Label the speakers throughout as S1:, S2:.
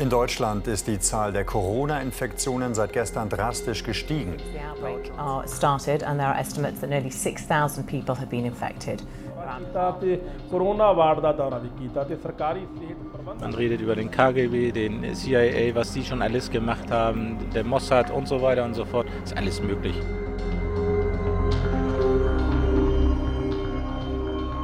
S1: In Deutschland ist die Zahl der Corona-Infektionen seit gestern drastisch gestiegen.
S2: Man redet über den KGB, den CIA, was die schon alles gemacht haben, der Mossad und so weiter und so fort. Ist alles möglich.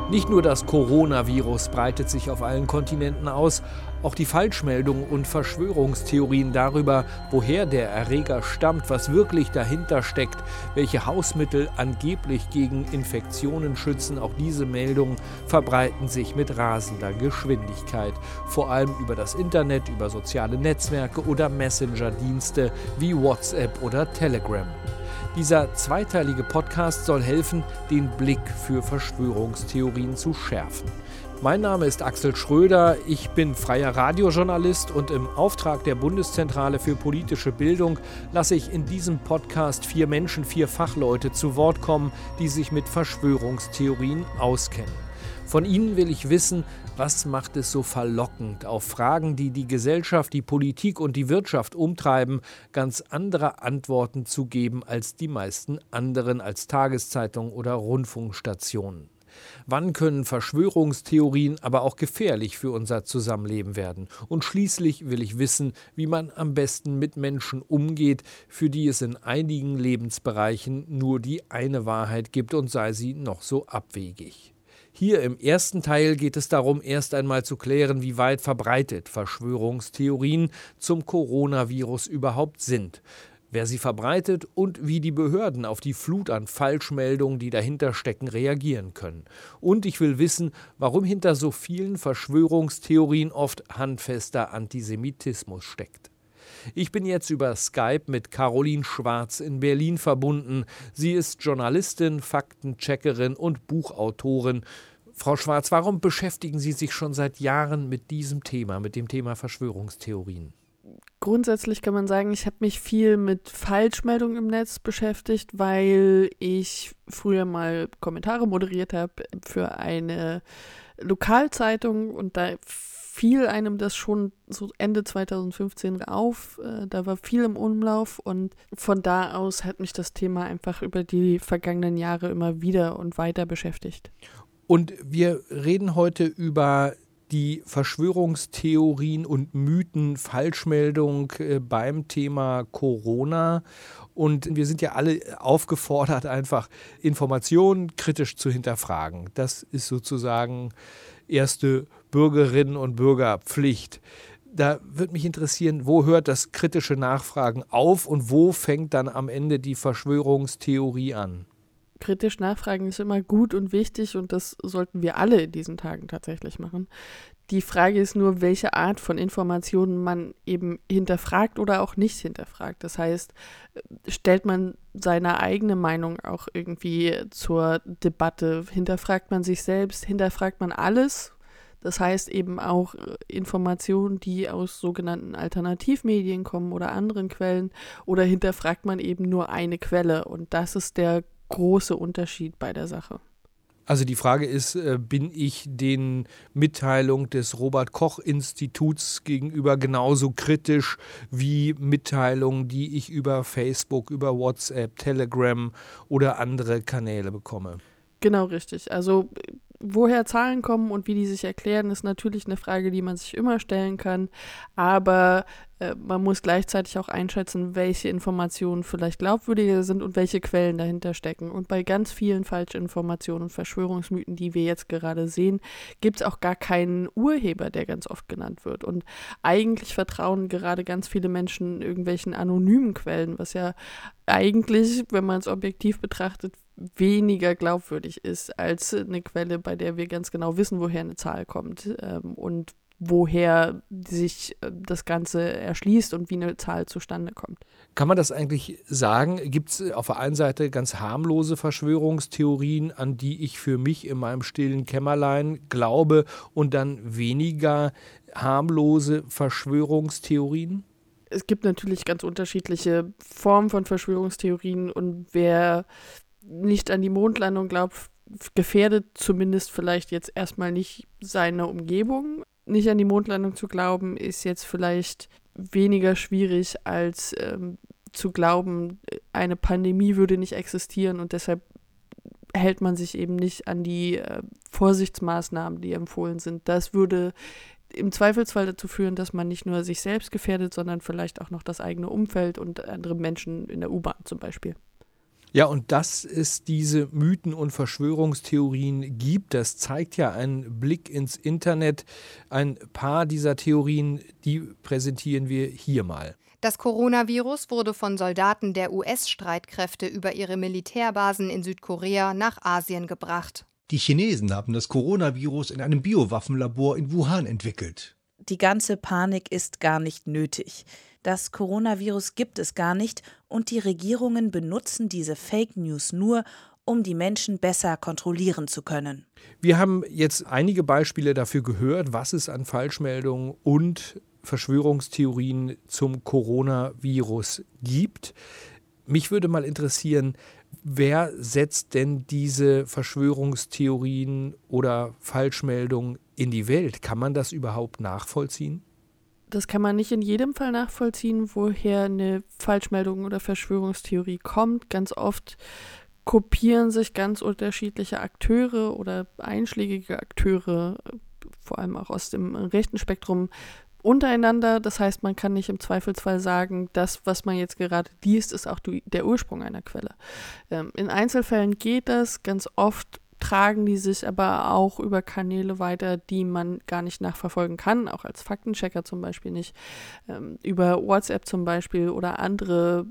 S3: Nicht nur das Coronavirus breitet sich auf allen Kontinenten aus, auch die Falschmeldungen und Verschwörungstheorien darüber, woher der Erreger stammt, was wirklich dahinter steckt, welche Hausmittel angeblich gegen Infektionen schützen, auch diese Meldungen verbreiten sich mit rasender Geschwindigkeit, vor allem über das Internet, über soziale Netzwerke oder Messenger-Dienste wie WhatsApp oder Telegram. Dieser zweiteilige Podcast soll helfen, den Blick für Verschwörungstheorien zu schärfen. Mein Name ist Axel Schröder, ich bin freier Radiojournalist und im Auftrag der Bundeszentrale für politische Bildung lasse ich in diesem Podcast vier Menschen, vier Fachleute zu Wort kommen, die sich mit Verschwörungstheorien auskennen. Von ihnen will ich wissen, was macht es so verlockend, auf Fragen, die die Gesellschaft, die Politik und die Wirtschaft umtreiben, ganz andere Antworten zu geben als die meisten anderen, als Tageszeitungen oder Rundfunkstationen. Wann können Verschwörungstheorien aber auch gefährlich für unser Zusammenleben werden? Und schließlich will ich wissen, wie man am besten mit Menschen umgeht, für die es in einigen Lebensbereichen nur die eine Wahrheit gibt und sei sie noch so abwegig. Hier im ersten Teil geht es darum, erst einmal zu klären, wie weit verbreitet Verschwörungstheorien zum Coronavirus überhaupt sind wer sie verbreitet und wie die Behörden auf die Flut an Falschmeldungen, die dahinter stecken, reagieren können. Und ich will wissen, warum hinter so vielen Verschwörungstheorien oft handfester Antisemitismus steckt. Ich bin jetzt über Skype mit Caroline Schwarz in Berlin verbunden. Sie ist Journalistin, Faktencheckerin und Buchautorin. Frau Schwarz, warum beschäftigen Sie sich schon seit Jahren mit diesem Thema, mit dem Thema Verschwörungstheorien?
S4: grundsätzlich kann man sagen, ich habe mich viel mit Falschmeldungen im Netz beschäftigt, weil ich früher mal Kommentare moderiert habe für eine Lokalzeitung und da fiel einem das schon so Ende 2015 auf. Äh, da war viel im Umlauf und von da aus hat mich das Thema einfach über die vergangenen Jahre immer wieder und weiter beschäftigt.
S3: Und wir reden heute über die Verschwörungstheorien und Mythen, Falschmeldung äh, beim Thema Corona. Und wir sind ja alle aufgefordert, einfach Informationen kritisch zu hinterfragen. Das ist sozusagen erste Bürgerinnen und Bürgerpflicht. Da würde mich interessieren, wo hört das kritische Nachfragen auf und wo fängt dann am Ende die Verschwörungstheorie an?
S4: kritisch nachfragen ist immer gut und wichtig und das sollten wir alle in diesen Tagen tatsächlich machen. Die Frage ist nur, welche Art von Informationen man eben hinterfragt oder auch nicht hinterfragt. Das heißt, stellt man seine eigene Meinung auch irgendwie zur Debatte, hinterfragt man sich selbst, hinterfragt man alles. Das heißt eben auch Informationen, die aus sogenannten Alternativmedien kommen oder anderen Quellen oder hinterfragt man eben nur eine Quelle. Und das ist der große Unterschied bei der Sache.
S3: Also die Frage ist, äh, bin ich den Mitteilungen des Robert Koch Instituts gegenüber genauso kritisch wie Mitteilungen, die ich über Facebook, über WhatsApp, Telegram oder andere Kanäle bekomme?
S4: Genau richtig. Also woher Zahlen kommen und wie die sich erklären, ist natürlich eine Frage, die man sich immer stellen kann. Aber äh, man muss gleichzeitig auch einschätzen, welche Informationen vielleicht glaubwürdiger sind und welche Quellen dahinter stecken. Und bei ganz vielen Falschinformationen und Verschwörungsmythen, die wir jetzt gerade sehen, gibt es auch gar keinen Urheber, der ganz oft genannt wird. Und eigentlich vertrauen gerade ganz viele Menschen irgendwelchen anonymen Quellen, was ja eigentlich, wenn man es objektiv betrachtet, weniger glaubwürdig ist als eine Quelle, bei der wir ganz genau wissen, woher eine Zahl kommt ähm, und woher sich äh, das Ganze erschließt und wie eine Zahl zustande kommt.
S3: Kann man das eigentlich sagen? Gibt es auf der einen Seite ganz harmlose Verschwörungstheorien, an die ich für mich in meinem stillen Kämmerlein glaube, und dann weniger harmlose Verschwörungstheorien?
S4: Es gibt natürlich ganz unterschiedliche Formen von Verschwörungstheorien und wer nicht an die Mondlandung glaubt, gefährdet zumindest vielleicht jetzt erstmal nicht seine Umgebung. nicht an die Mondlandung zu glauben, ist jetzt vielleicht weniger schwierig als ähm, zu glauben, eine Pandemie würde nicht existieren und deshalb hält man sich eben nicht an die äh, Vorsichtsmaßnahmen, die empfohlen sind. Das würde im Zweifelsfall dazu führen, dass man nicht nur sich selbst gefährdet, sondern vielleicht auch noch das eigene Umfeld und andere Menschen in der U-Bahn zum Beispiel.
S3: Ja, und dass es diese Mythen und Verschwörungstheorien gibt, das zeigt ja ein Blick ins Internet. Ein paar dieser Theorien, die präsentieren wir hier mal.
S5: Das Coronavirus wurde von Soldaten der US-Streitkräfte über ihre Militärbasen in Südkorea nach Asien gebracht.
S6: Die Chinesen haben das Coronavirus in einem Biowaffenlabor in Wuhan entwickelt.
S7: Die ganze Panik ist gar nicht nötig. Das Coronavirus gibt es gar nicht und die Regierungen benutzen diese Fake News nur, um die Menschen besser kontrollieren zu können.
S3: Wir haben jetzt einige Beispiele dafür gehört, was es an Falschmeldungen und Verschwörungstheorien zum Coronavirus gibt. Mich würde mal interessieren, wer setzt denn diese Verschwörungstheorien oder Falschmeldungen in die Welt? Kann man das überhaupt nachvollziehen?
S4: Das kann man nicht in jedem Fall nachvollziehen, woher eine Falschmeldung oder Verschwörungstheorie kommt. Ganz oft kopieren sich ganz unterschiedliche Akteure oder einschlägige Akteure, vor allem auch aus dem rechten Spektrum, untereinander. Das heißt, man kann nicht im Zweifelsfall sagen, das, was man jetzt gerade liest, ist auch der Ursprung einer Quelle. Ähm, in Einzelfällen geht das. Ganz oft tragen die sich aber auch über Kanäle weiter, die man gar nicht nachverfolgen kann, auch als Faktenchecker zum Beispiel nicht. Ähm, über WhatsApp zum Beispiel oder andere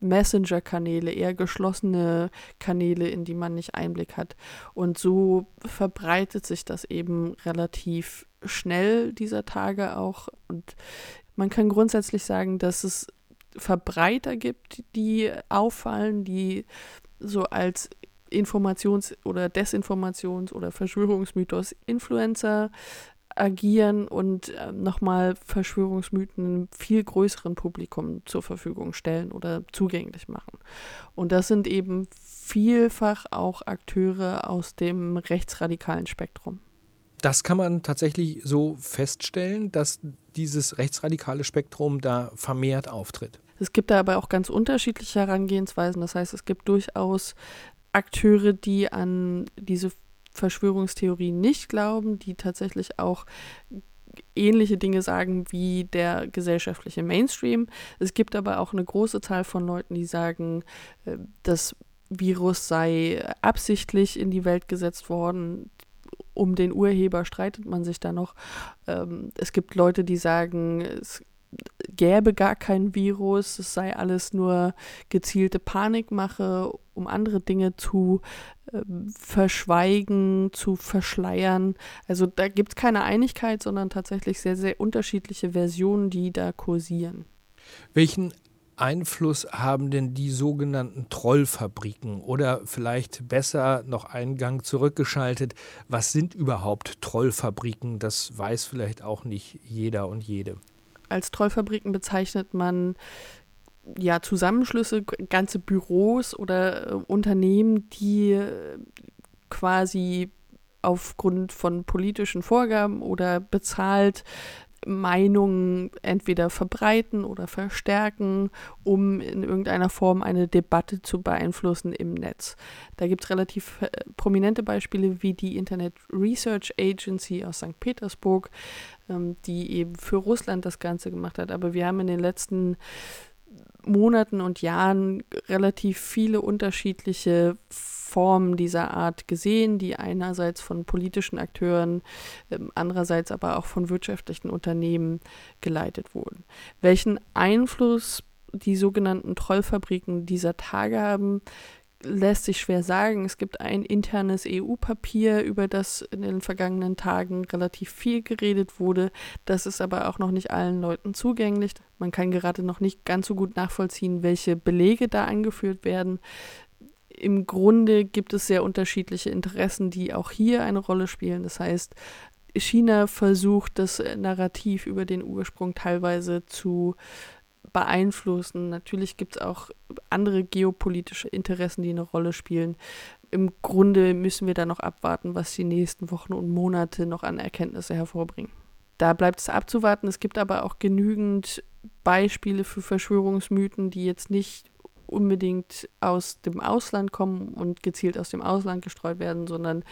S4: Messenger-Kanäle, eher geschlossene Kanäle, in die man nicht Einblick hat. Und so verbreitet sich das eben relativ schnell dieser Tage auch. Und man kann grundsätzlich sagen, dass es Verbreiter gibt, die auffallen, die so als Informations- oder Desinformations- oder Verschwörungsmythos Influencer agieren und äh, nochmal Verschwörungsmythen einem viel größeren Publikum zur Verfügung stellen oder zugänglich machen. Und das sind eben vielfach auch Akteure aus dem rechtsradikalen Spektrum.
S3: Das kann man tatsächlich so feststellen, dass dieses rechtsradikale Spektrum da vermehrt auftritt.
S4: Es gibt da aber auch ganz unterschiedliche Herangehensweisen. Das heißt, es gibt durchaus Akteure, die an diese Verschwörungstheorien nicht glauben, die tatsächlich auch ähnliche Dinge sagen wie der gesellschaftliche Mainstream. Es gibt aber auch eine große Zahl von Leuten, die sagen, äh, das Virus sei absichtlich in die Welt gesetzt worden um den Urheber streitet man sich da noch. Ähm, es gibt Leute, die sagen, es gäbe gar kein Virus, es sei alles nur gezielte Panikmache, um andere Dinge zu äh, verschweigen, zu verschleiern. Also da gibt es keine Einigkeit, sondern tatsächlich sehr, sehr unterschiedliche Versionen, die da kursieren.
S3: Welchen Einfluss haben denn die sogenannten Trollfabriken? Oder vielleicht besser noch einen Gang zurückgeschaltet, was sind überhaupt Trollfabriken? Das weiß vielleicht auch nicht jeder und jede.
S4: Als Trollfabriken bezeichnet man ja Zusammenschlüsse, ganze Büros oder äh, Unternehmen, die äh, quasi aufgrund von politischen Vorgaben oder bezahlt Meinungen entweder verbreiten oder verstärken, um in irgendeiner Form eine Debatte zu beeinflussen im Netz. Da gibt es relativ äh, prominente Beispiele wie die Internet Research Agency aus St. Petersburg, ähm, die eben für Russland das Ganze gemacht hat. Aber wir haben in den letzten Monaten und Jahren relativ viele unterschiedliche Formen dieser Art gesehen, die einerseits von politischen Akteuren, ähm, andererseits aber auch von wirtschaftlichen Unternehmen geleitet wurden. Welchen Einfluss die sogenannten Trollfabriken dieser Tage haben, lässt sich schwer sagen. Es gibt ein internes EU-Papier, über das in den vergangenen Tagen relativ viel geredet wurde. Das ist aber auch noch nicht allen Leuten zugänglich. Man kann gerade noch nicht ganz so gut nachvollziehen, welche Belege da angeführt werden. Im Grunde gibt es sehr unterschiedliche Interessen, die auch hier eine Rolle spielen. Das heißt, China versucht das Narrativ über den Ursprung teilweise zu beeinflussen. Natürlich gibt es auch andere geopolitische Interessen, die eine Rolle spielen. Im Grunde müssen wir da noch abwarten, was die nächsten Wochen und Monate noch an Erkenntnisse hervorbringen. Da bleibt es abzuwarten. Es gibt aber auch genügend Beispiele für Verschwörungsmythen, die jetzt nicht unbedingt aus dem Ausland kommen und gezielt aus dem Ausland gestreut werden, sondern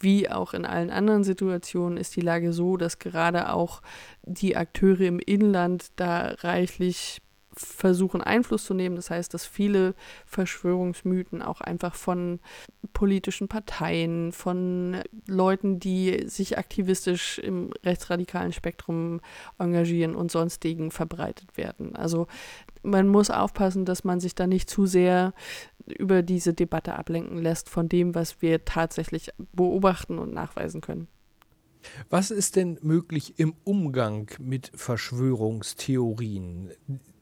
S4: wie auch in allen anderen Situationen ist die Lage so, dass gerade auch die Akteure im Inland da reichlich versuchen Einfluss zu nehmen. Das heißt, dass viele Verschwörungsmythen auch einfach von politischen Parteien, von Leuten, die sich aktivistisch im rechtsradikalen Spektrum engagieren und sonstigen verbreitet werden. Also man muss aufpassen, dass man sich da nicht zu sehr über diese Debatte ablenken lässt von dem, was wir tatsächlich beobachten und nachweisen können.
S3: Was ist denn möglich im Umgang mit Verschwörungstheorien?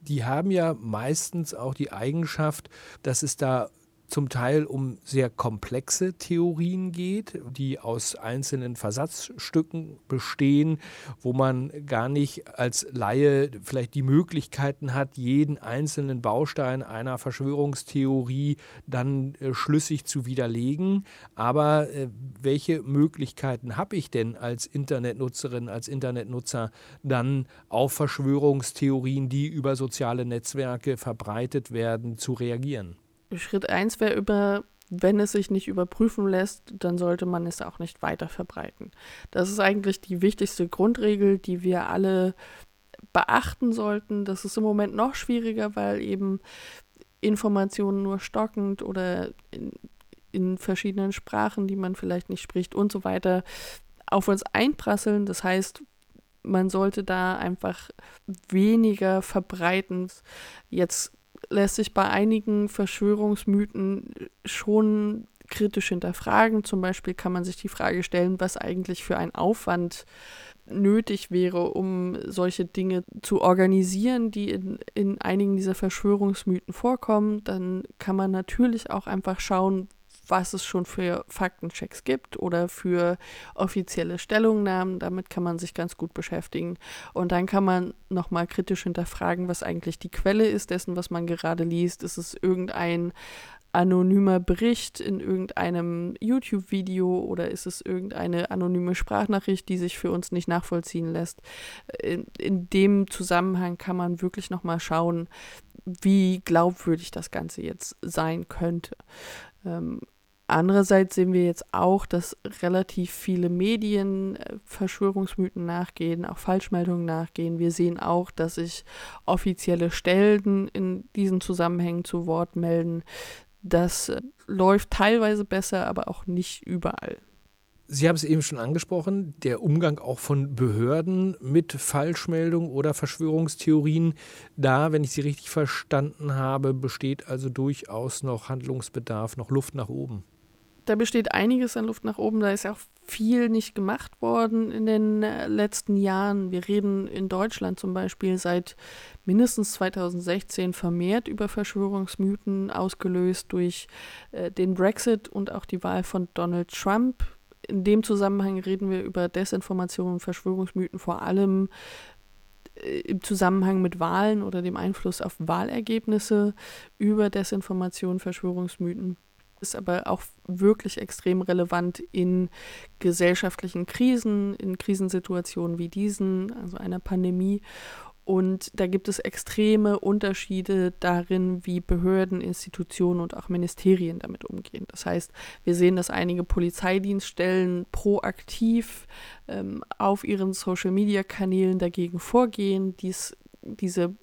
S3: Die haben ja meistens auch die Eigenschaft, dass es da zum Teil um sehr komplexe Theorien geht, die aus einzelnen Versatzstücken bestehen, wo man gar nicht als Laie vielleicht die Möglichkeiten hat, jeden einzelnen Baustein einer Verschwörungstheorie dann äh, schlüssig zu widerlegen. Aber äh, welche Möglichkeiten habe ich denn als Internetnutzerin, als Internetnutzer dann auf Verschwörungstheorien, die über soziale Netzwerke verbreitet werden, zu reagieren?
S4: Schritt 1 wäre über, wenn es sich nicht überprüfen lässt, dann sollte man es auch nicht weiter verbreiten. Das ist eigentlich die wichtigste Grundregel, die wir alle beachten sollten. Das ist im Moment noch schwieriger, weil eben Informationen nur stockend oder in, in verschiedenen Sprachen, die man vielleicht nicht spricht und so weiter, auf uns einprasseln. Das heißt, man sollte da einfach weniger verbreiten. Jetzt lässt sich bei einigen Verschwörungsmythen schon kritisch hinterfragen. Zum Beispiel kann man sich die Frage stellen, was eigentlich für ein Aufwand nötig wäre, um solche Dinge zu organisieren, die in, in einigen dieser Verschwörungsmythen vorkommen. Dann kann man natürlich auch einfach schauen, was es schon für Faktenchecks gibt oder für offizielle Stellungnahmen. Damit kann man sich ganz gut beschäftigen. Und dann kann man nochmal kritisch hinterfragen, was eigentlich die Quelle ist dessen, was man gerade liest. Ist es irgendein anonymer Bericht in irgendeinem YouTube-Video oder ist es irgendeine anonyme Sprachnachricht, die sich für uns nicht nachvollziehen lässt. In, in dem Zusammenhang kann man wirklich nochmal schauen, wie glaubwürdig das Ganze jetzt sein könnte. Ähm, Andererseits sehen wir jetzt auch, dass relativ viele Medien äh, Verschwörungsmythen nachgehen, auch Falschmeldungen nachgehen. Wir sehen auch, dass sich offizielle Stellen in diesen Zusammenhängen zu Wort melden. Das äh, läuft teilweise besser, aber auch nicht überall.
S3: Sie haben es eben schon angesprochen, der Umgang auch von Behörden mit Falschmeldungen oder Verschwörungstheorien. Da, wenn ich Sie richtig verstanden habe, besteht also durchaus noch Handlungsbedarf, noch Luft nach oben
S4: da besteht einiges an Luft nach oben. Da ist ja auch viel nicht gemacht worden in den äh, letzten Jahren. Wir reden in Deutschland zum Beispiel seit mindestens 2016 vermehrt über Verschwörungsmythen, ausgelöst durch äh, den Brexit und auch die Wahl von Donald Trump. In dem Zusammenhang reden wir über Desinformation und Verschwörungsmythen vor allem äh, im Zusammenhang mit Wahlen oder dem Einfluss auf Wahlergebnisse über Desinformation, Verschwörungsmythen ist aber auch wirklich extrem relevant in gesellschaftlichen Krisen, in Krisensituationen wie diesen, also einer Pandemie. Und da gibt es extreme Unterschiede darin, wie Behörden, Institutionen und auch Ministerien damit umgehen. Das heißt, wir sehen, dass einige Polizeidienststellen proaktiv ähm, auf ihren Social-Media-Kanälen dagegen vorgehen, dies, diese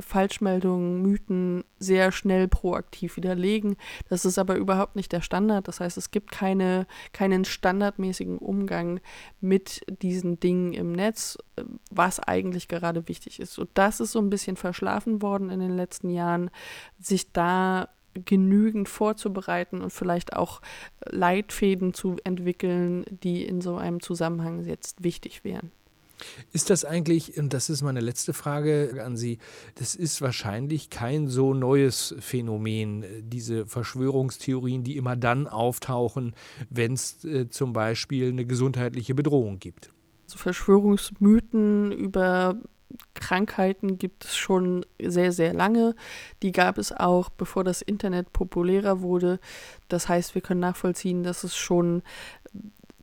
S4: Falschmeldungen, Mythen sehr schnell proaktiv widerlegen. Das ist aber überhaupt nicht der Standard. Das heißt, es gibt keine, keinen standardmäßigen Umgang mit diesen Dingen im Netz, was eigentlich gerade wichtig ist. Und das ist so ein bisschen verschlafen worden in den letzten Jahren, sich da genügend vorzubereiten und vielleicht auch Leitfäden zu entwickeln, die in so einem Zusammenhang jetzt wichtig wären.
S3: Ist das eigentlich, und das ist meine letzte Frage an Sie, das ist wahrscheinlich kein so neues Phänomen, diese Verschwörungstheorien, die immer dann auftauchen, wenn es äh, zum Beispiel eine gesundheitliche Bedrohung gibt.
S4: Also Verschwörungsmythen über Krankheiten gibt es schon sehr, sehr lange. Die gab es auch, bevor das Internet populärer wurde. Das heißt, wir können nachvollziehen, dass es schon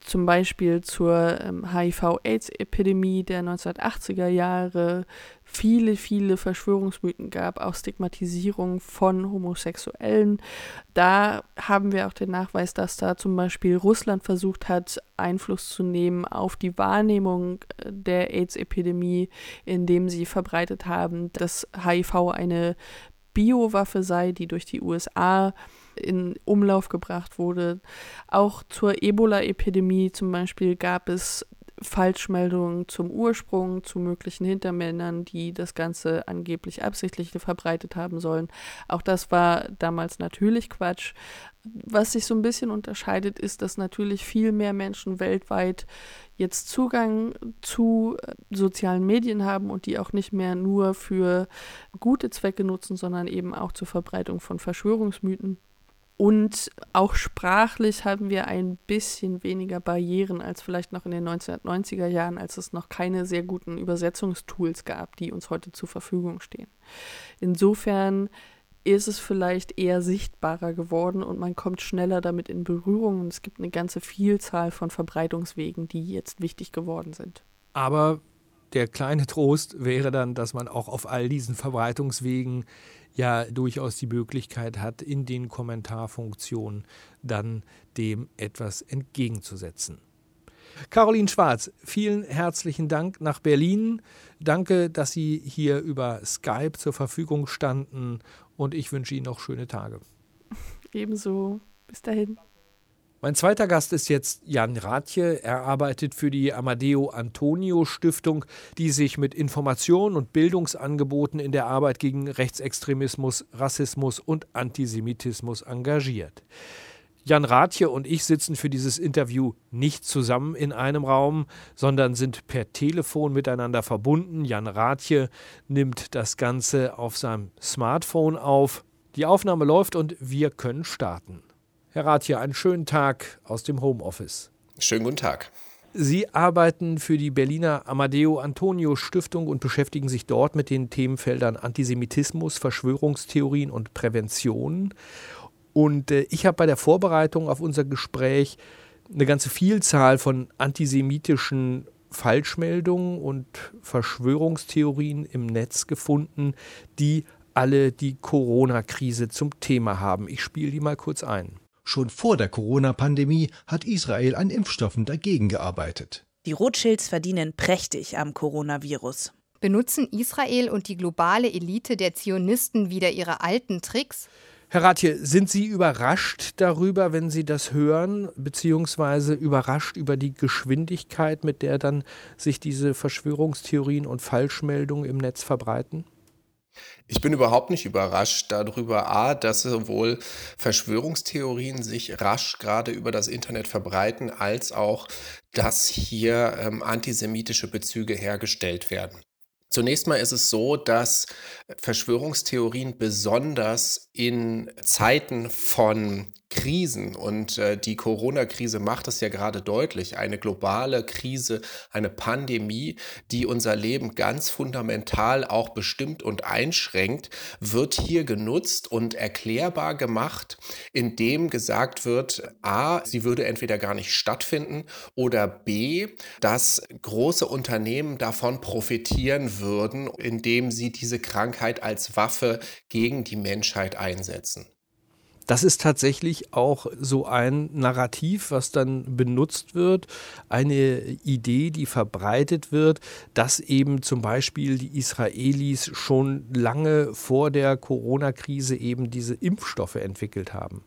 S4: zum Beispiel zur ähm, HIV-Aids-Epidemie der 1980er Jahre viele, viele Verschwörungsmythen gab, auch Stigmatisierung von Homosexuellen. Da haben wir auch den Nachweis, dass da zum Beispiel Russland versucht hat, Einfluss zu nehmen auf die Wahrnehmung äh, der AIDS-Epidemie, indem sie verbreitet haben, dass HIV eine Biowaffe sei, die durch die USA in Umlauf gebracht wurde. Auch zur Ebola-Epidemie zum Beispiel gab es Falschmeldungen zum Ursprung, zu möglichen Hintermännern, die das Ganze angeblich absichtlich verbreitet haben sollen. Auch das war damals natürlich Quatsch. Was sich so ein bisschen unterscheidet, ist, dass natürlich viel mehr Menschen weltweit jetzt Zugang zu äh, sozialen Medien haben und die auch nicht mehr nur für gute Zwecke nutzen, sondern eben auch zur Verbreitung von Verschwörungsmythen. Und auch sprachlich haben wir ein bisschen weniger Barrieren als vielleicht noch in den 1990er Jahren, als es noch keine sehr guten Übersetzungstools gab, die uns heute zur Verfügung stehen. Insofern ist es vielleicht eher sichtbarer geworden und man kommt schneller damit in Berührung und es gibt eine ganze Vielzahl von Verbreitungswegen, die jetzt wichtig geworden sind.
S3: Aber der kleine Trost wäre dann, dass man auch auf all diesen Verbreitungswegen ja durchaus die Möglichkeit hat, in den Kommentarfunktionen dann dem etwas entgegenzusetzen. Caroline Schwarz, vielen herzlichen Dank nach Berlin. Danke, dass Sie hier über Skype zur Verfügung standen und ich wünsche Ihnen noch schöne Tage.
S4: Ebenso. Bis dahin.
S3: Mein zweiter Gast ist jetzt Jan Rathje. Er arbeitet für die Amadeo Antonio Stiftung, die sich mit Informationen und Bildungsangeboten in der Arbeit gegen Rechtsextremismus, Rassismus und Antisemitismus engagiert. Jan Rathje und ich sitzen für dieses Interview nicht zusammen in einem Raum, sondern sind per Telefon miteinander verbunden. Jan Rathje nimmt das Ganze auf seinem Smartphone auf. Die Aufnahme läuft und wir können starten. Herr Rathje, einen schönen Tag aus dem Homeoffice.
S8: Schönen guten Tag.
S3: Sie arbeiten für die Berliner Amadeo Antonio Stiftung und beschäftigen sich dort mit den Themenfeldern Antisemitismus, Verschwörungstheorien und Prävention. Und äh, ich habe bei der Vorbereitung auf unser Gespräch eine ganze Vielzahl von antisemitischen Falschmeldungen und Verschwörungstheorien im Netz gefunden, die alle die Corona-Krise zum Thema haben. Ich spiele die mal kurz ein.
S6: Schon vor der Corona-Pandemie hat Israel an Impfstoffen dagegen gearbeitet.
S7: Die Rothschilds verdienen prächtig am Coronavirus.
S5: Benutzen Israel und die globale Elite der Zionisten wieder ihre alten Tricks?
S3: Herr Rathje, sind Sie überrascht darüber, wenn Sie das hören, beziehungsweise überrascht über die Geschwindigkeit, mit der dann sich diese Verschwörungstheorien und Falschmeldungen im Netz verbreiten?
S8: Ich bin überhaupt nicht überrascht darüber, a, dass sowohl Verschwörungstheorien sich rasch gerade über das Internet verbreiten, als auch, dass hier ähm, antisemitische Bezüge hergestellt werden. Zunächst mal ist es so, dass Verschwörungstheorien besonders in Zeiten von Krisen und äh, die Corona-Krise macht es ja gerade deutlich, eine globale Krise, eine Pandemie, die unser Leben ganz fundamental auch bestimmt und einschränkt, wird hier genutzt und erklärbar gemacht, indem gesagt wird, a, sie würde entweder gar nicht stattfinden oder b, dass große Unternehmen davon profitieren würden, indem sie diese Krankheit als Waffe gegen die Menschheit einsetzen.
S3: Das ist tatsächlich auch so ein Narrativ, was dann benutzt wird, eine Idee, die verbreitet wird, dass eben zum Beispiel die Israelis schon lange vor der Corona-Krise eben diese Impfstoffe entwickelt haben.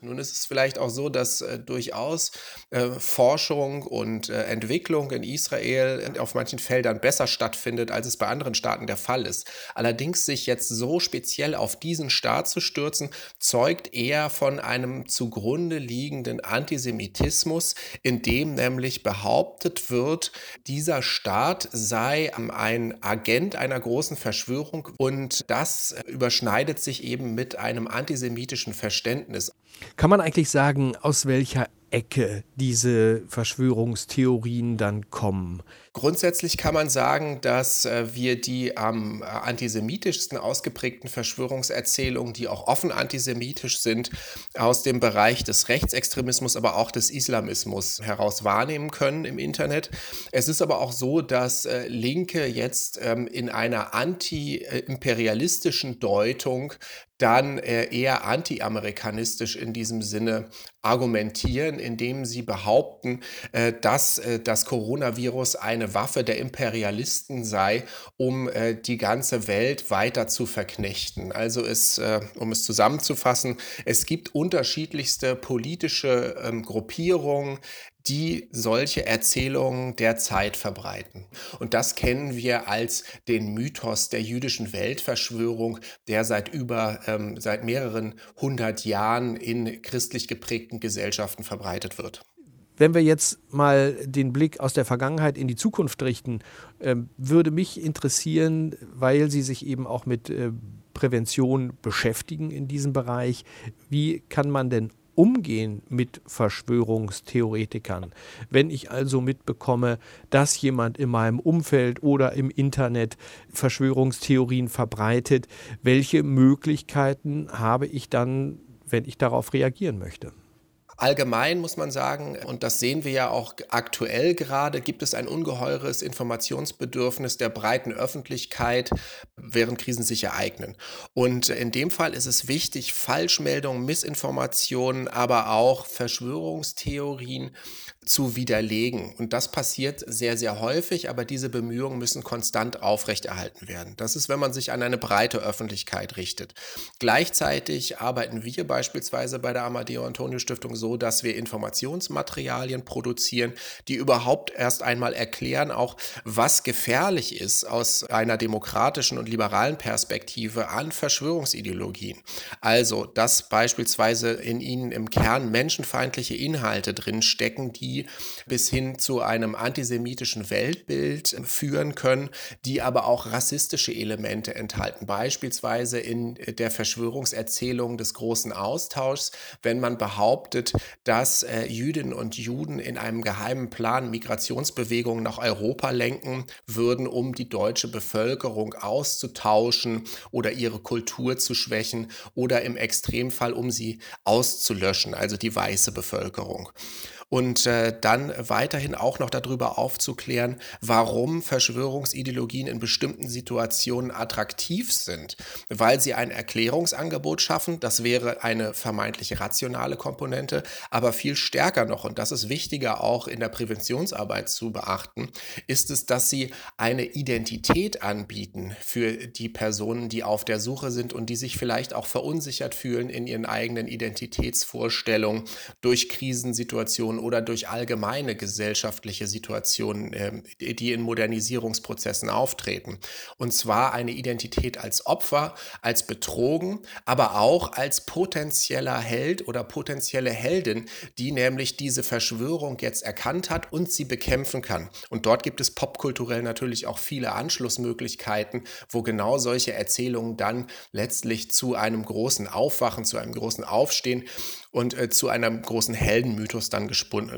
S8: Nun ist es vielleicht auch so, dass äh, durchaus äh, Forschung und äh, Entwicklung in Israel auf manchen Feldern besser stattfindet, als es bei anderen Staaten der Fall ist. Allerdings sich jetzt so speziell auf diesen Staat zu stürzen, zeugt eher von einem zugrunde liegenden Antisemitismus, in dem nämlich behauptet wird, dieser Staat sei ein Agent einer großen Verschwörung und das überschneidet sich eben mit einem antisemitischen Verständnis.
S3: Kann man eigentlich sagen, aus welcher Ecke diese Verschwörungstheorien dann kommen?
S8: Grundsätzlich kann man sagen, dass äh, wir die am äh, antisemitischsten ausgeprägten Verschwörungserzählungen, die auch offen antisemitisch sind, aus dem Bereich des Rechtsextremismus, aber auch des Islamismus heraus wahrnehmen können im Internet. Es ist aber auch so, dass äh, Linke jetzt ähm, in einer anti-imperialistischen Deutung dann eher anti-amerikanistisch in diesem Sinne argumentieren, indem sie behaupten, dass das Coronavirus eine Waffe der Imperialisten sei, um äh, die ganze Welt weiter zu verknechten. Also es, äh, um es zusammenzufassen, es gibt unterschiedlichste politische ähm, Gruppierungen, die solche Erzählungen der Zeit verbreiten. Und das kennen wir als den Mythos der jüdischen Weltverschwörung, der seit über, ähm, seit mehreren hundert Jahren in christlich geprägten Gesellschaften verbreitet wird.
S3: Wenn wir jetzt mal den Blick aus der Vergangenheit in die Zukunft richten, äh, würde mich interessieren, weil Sie sich eben auch mit äh, Prävention beschäftigen in diesem Bereich, wie kann man denn umgehen mit Verschwörungstheoretikern. Wenn ich also mitbekomme, dass jemand in meinem Umfeld oder im Internet Verschwörungstheorien verbreitet, welche Möglichkeiten habe ich dann, wenn ich darauf reagieren möchte?
S8: Allgemein muss man sagen, und das sehen wir ja auch aktuell gerade, gibt es ein ungeheures Informationsbedürfnis der breiten Öffentlichkeit, während Krisen sich ereignen. Und in dem Fall ist es wichtig, Falschmeldungen, Missinformationen, aber auch Verschwörungstheorien zu widerlegen. Und das passiert sehr, sehr häufig, aber diese Bemühungen müssen konstant aufrechterhalten werden. Das ist, wenn man sich an eine breite Öffentlichkeit richtet. Gleichzeitig arbeiten wir beispielsweise bei der Amadeo Antonio Stiftung so, dass wir Informationsmaterialien produzieren, die überhaupt erst einmal erklären, auch was gefährlich ist aus einer demokratischen und liberalen Perspektive an Verschwörungsideologien. Also, dass beispielsweise in ihnen im Kern menschenfeindliche Inhalte drin stecken, die bis hin zu einem antisemitischen Weltbild führen können, die aber auch rassistische Elemente enthalten. Beispielsweise in der Verschwörungserzählung des großen Austauschs, wenn man behauptet, dass äh, Jüdinnen und Juden in einem geheimen Plan Migrationsbewegungen nach Europa lenken würden, um die deutsche Bevölkerung auszutauschen oder ihre Kultur zu schwächen oder im Extremfall, um sie auszulöschen, also die weiße Bevölkerung und äh, dann weiterhin auch noch darüber aufzuklären, warum Verschwörungsideologien in bestimmten Situationen attraktiv sind, weil sie ein Erklärungsangebot schaffen, das wäre eine vermeintlich rationale Komponente, aber viel stärker noch, und das ist wichtiger auch in der Präventionsarbeit zu beachten, ist es, dass sie eine Identität anbieten für die Personen, die auf der Suche sind und die sich vielleicht auch verunsichert fühlen in ihren eigenen Identitätsvorstellungen durch Krisensituationen oder durch allgemeine gesellschaftliche Situationen, ähm, die in Modernisierungsprozessen auftreten. Und zwar eine Identität als Opfer, als betrogen, aber auch als potenzieller Held oder potenzielle Heldin, die nämlich diese Verschwörung jetzt erkannt hat und sie bekämpfen kann. Und dort gibt es popkulturell natürlich auch viele Anschlussmöglichkeiten, wo genau solche Erzählungen dann letztlich zu einem großen Aufwachen, zu einem großen Aufstehen und äh, zu einem großen Heldenmythos dann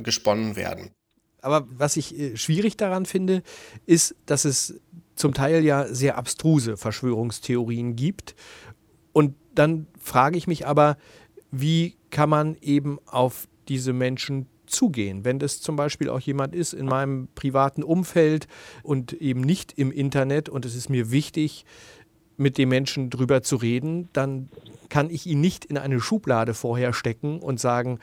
S8: gesponnen werden.
S3: Aber was ich äh, schwierig daran finde, ist, dass es zum Teil ja sehr abstruse Verschwörungstheorien gibt. Und dann frage ich mich aber, wie kann man eben auf diese Menschen zugehen. Wenn das zum Beispiel auch jemand ist in meinem privaten Umfeld und eben nicht im Internet und es ist mir wichtig, mit dem Menschen drüber zu reden, dann kann ich ihn nicht in eine Schublade vorher stecken und sagen,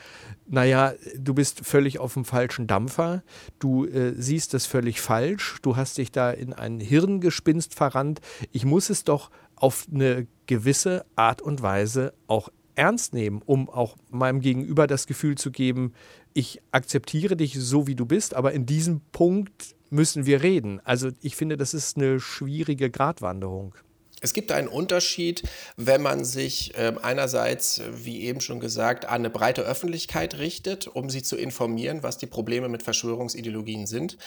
S3: naja, du bist völlig auf dem falschen Dampfer, du äh, siehst das völlig falsch, du hast dich da in ein Hirngespinst verrannt. Ich muss es doch auf eine gewisse Art und Weise auch ernst nehmen, um auch meinem Gegenüber das Gefühl zu geben, ich akzeptiere dich so, wie du bist, aber in diesem Punkt müssen wir reden. Also ich finde, das ist eine schwierige Gratwanderung.
S8: Es gibt einen Unterschied, wenn man sich äh, einerseits, wie eben schon gesagt, an eine breite Öffentlichkeit richtet, um sie zu informieren, was die Probleme mit Verschwörungsideologien sind,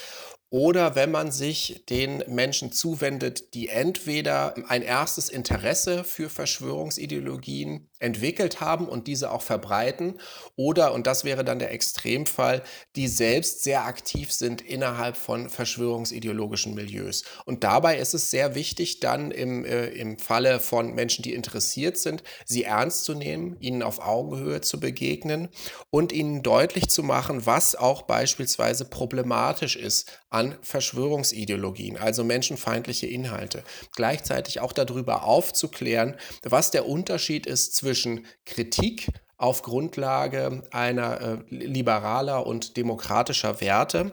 S8: oder wenn man sich den Menschen zuwendet, die entweder ein erstes Interesse für Verschwörungsideologien entwickelt haben und diese auch verbreiten, oder, und das wäre dann der Extremfall, die selbst sehr aktiv sind innerhalb von verschwörungsideologischen Milieus. Und dabei ist es sehr wichtig, dann im, äh, im Falle von Menschen, die interessiert sind, sie ernst zu nehmen, ihnen auf Augenhöhe zu begegnen und ihnen deutlich zu machen, was auch beispielsweise problematisch ist an Verschwörungsideologien, also menschenfeindliche Inhalte. Gleichzeitig auch darüber aufzuklären, was der Unterschied ist zwischen Kritik auf Grundlage einer äh, liberaler und demokratischer Werte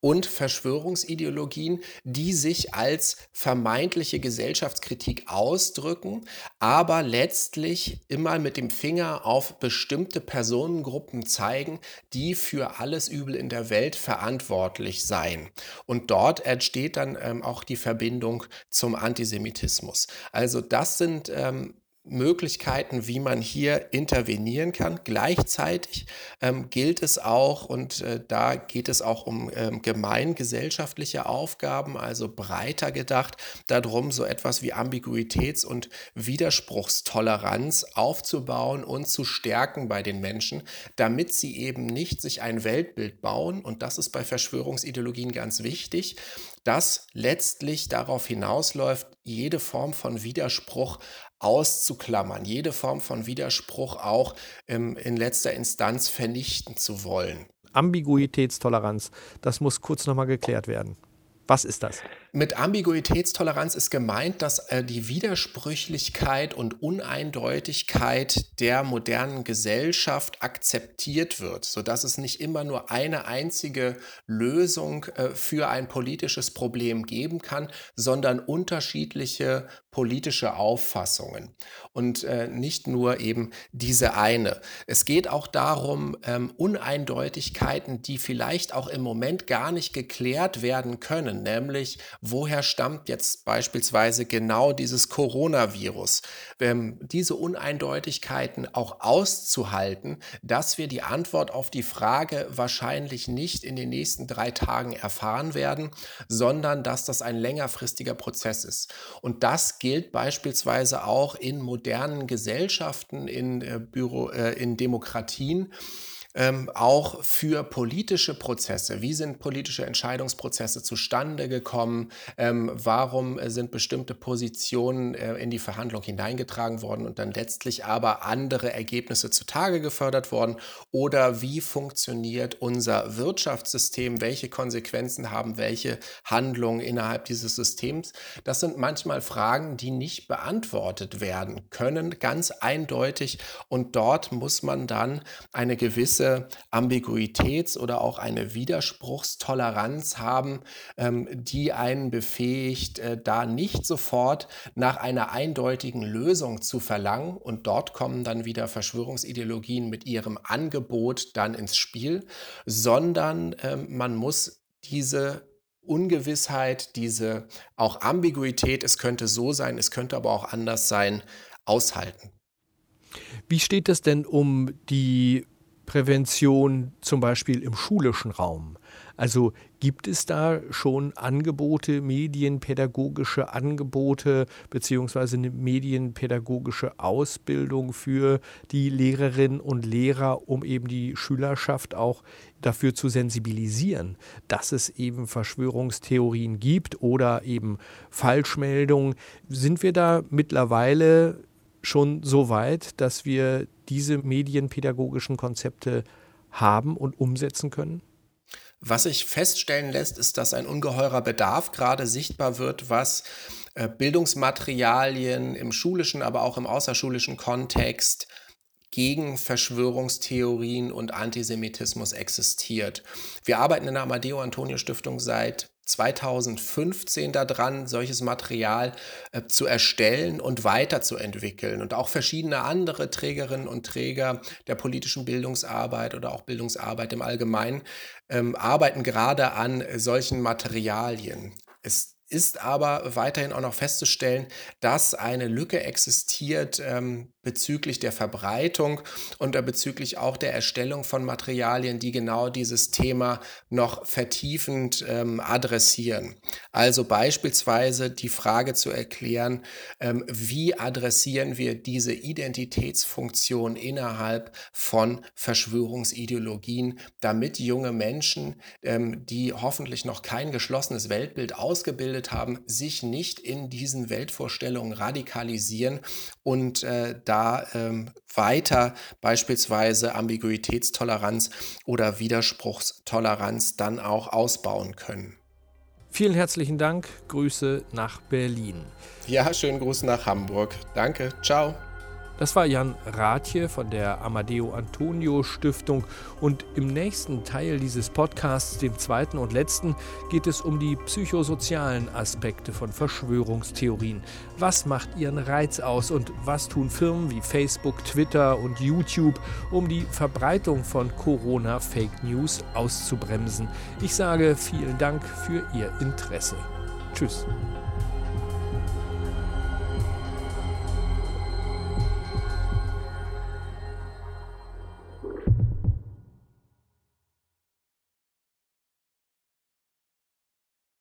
S8: und Verschwörungsideologien, die sich als vermeintliche Gesellschaftskritik ausdrücken, aber letztlich immer mit dem Finger auf bestimmte Personengruppen zeigen, die für alles Übel in der Welt verantwortlich seien. Und dort entsteht dann ähm, auch die Verbindung zum Antisemitismus. Also das sind ähm, Möglichkeiten, wie man hier intervenieren kann. Gleichzeitig ähm, gilt es auch, und äh, da geht es auch um ähm, gemeingesellschaftliche Aufgaben, also breiter gedacht, darum, so etwas wie Ambiguitäts- und Widerspruchstoleranz aufzubauen und zu stärken bei den Menschen, damit sie eben nicht sich ein Weltbild bauen, und das ist bei Verschwörungsideologien ganz wichtig, das letztlich darauf hinausläuft, jede Form von Widerspruch auszuklammern, jede Form von Widerspruch auch ähm, in letzter Instanz vernichten zu wollen.
S3: Ambiguitätstoleranz, das muss kurz nochmal geklärt werden. Was ist das?
S8: Mit Ambiguitätstoleranz ist gemeint, dass äh, die Widersprüchlichkeit und Uneindeutigkeit der modernen Gesellschaft akzeptiert wird, sodass es nicht immer nur eine einzige Lösung äh, für ein politisches Problem geben kann, sondern unterschiedliche politische Auffassungen und äh, nicht nur eben diese eine. Es geht auch darum, ähm, Uneindeutigkeiten, die vielleicht auch im Moment gar nicht geklärt werden können, nämlich woher stammt jetzt beispielsweise genau dieses Coronavirus? Ähm, diese Uneindeutigkeiten auch auszuhalten, dass wir die Antwort auf die Frage wahrscheinlich nicht in den nächsten drei Tagen erfahren werden, sondern dass das ein längerfristiger Prozess ist. Und das gilt beispielsweise auch in modernen Gesellschaften, in, äh, Büro, äh, in Demokratien ähm, auch für politische Prozesse. Wie sind politische Entscheidungsprozesse zustande gekommen? Ähm, warum äh, sind bestimmte Positionen äh, in die Verhandlung hineingetragen worden und dann letztlich aber andere Ergebnisse zutage gefördert worden? Oder wie funktioniert unser Wirtschaftssystem? Welche Konsequenzen haben welche Handlungen innerhalb dieses Systems? Das sind manchmal Fragen, die nicht beantwortet werden können, ganz eindeutig. Und dort muss man dann eine gewisse gewisse Ambiguitäts- oder auch eine Widerspruchstoleranz haben, ähm, die einen befähigt, äh, da nicht sofort nach einer eindeutigen Lösung zu verlangen. Und dort kommen dann wieder Verschwörungsideologien mit ihrem Angebot dann ins Spiel, sondern ähm, man muss diese Ungewissheit, diese auch Ambiguität, es könnte so sein, es könnte aber auch anders sein, aushalten.
S3: Wie steht es denn um die Prävention zum Beispiel im schulischen Raum? Also gibt es da schon Angebote, medienpädagogische Angebote beziehungsweise eine medienpädagogische Ausbildung für die Lehrerinnen und Lehrer, um eben die Schülerschaft auch dafür zu sensibilisieren, dass es eben Verschwörungstheorien gibt oder eben Falschmeldungen? Sind wir da mittlerweile schon so weit, dass wir diese medienpädagogischen Konzepte haben und umsetzen können?
S8: Was sich feststellen lässt, ist, dass ein ungeheurer Bedarf gerade sichtbar wird, was äh, Bildungsmaterialien im schulischen, aber auch im außerschulischen Kontext gegen Verschwörungstheorien und Antisemitismus existiert. Wir arbeiten in der Amadeo Antonio Stiftung seit 2015 daran, solches Material äh, zu erstellen und weiterzuentwickeln. Und auch verschiedene andere Trägerinnen und Träger der politischen Bildungsarbeit oder auch Bildungsarbeit im Allgemeinen ähm, arbeiten gerade an solchen Materialien. Es ist aber weiterhin auch noch festzustellen, dass eine Lücke existiert, ähm, bezüglich der Verbreitung und bezüglich auch der Erstellung von Materialien, die genau dieses Thema noch vertiefend ähm, adressieren. Also beispielsweise die Frage zu erklären, ähm, wie adressieren wir diese Identitätsfunktion innerhalb von Verschwörungsideologien, damit junge Menschen, ähm, die hoffentlich noch kein geschlossenes Weltbild ausgebildet haben, sich nicht in diesen Weltvorstellungen radikalisieren und äh, da ähm, weiter beispielsweise Ambiguitätstoleranz oder Widerspruchstoleranz dann auch ausbauen können.
S3: Vielen herzlichen Dank. Grüße nach Berlin.
S8: Ja, schönen Gruß nach Hamburg. Danke. Ciao.
S3: Das war Jan Rathje von der Amadeo Antonio Stiftung und im nächsten Teil dieses Podcasts, dem zweiten und letzten, geht es um die psychosozialen Aspekte von Verschwörungstheorien. Was macht ihren Reiz aus und was tun Firmen wie Facebook, Twitter und YouTube, um die Verbreitung von Corona-Fake News auszubremsen? Ich sage vielen Dank für Ihr Interesse. Tschüss.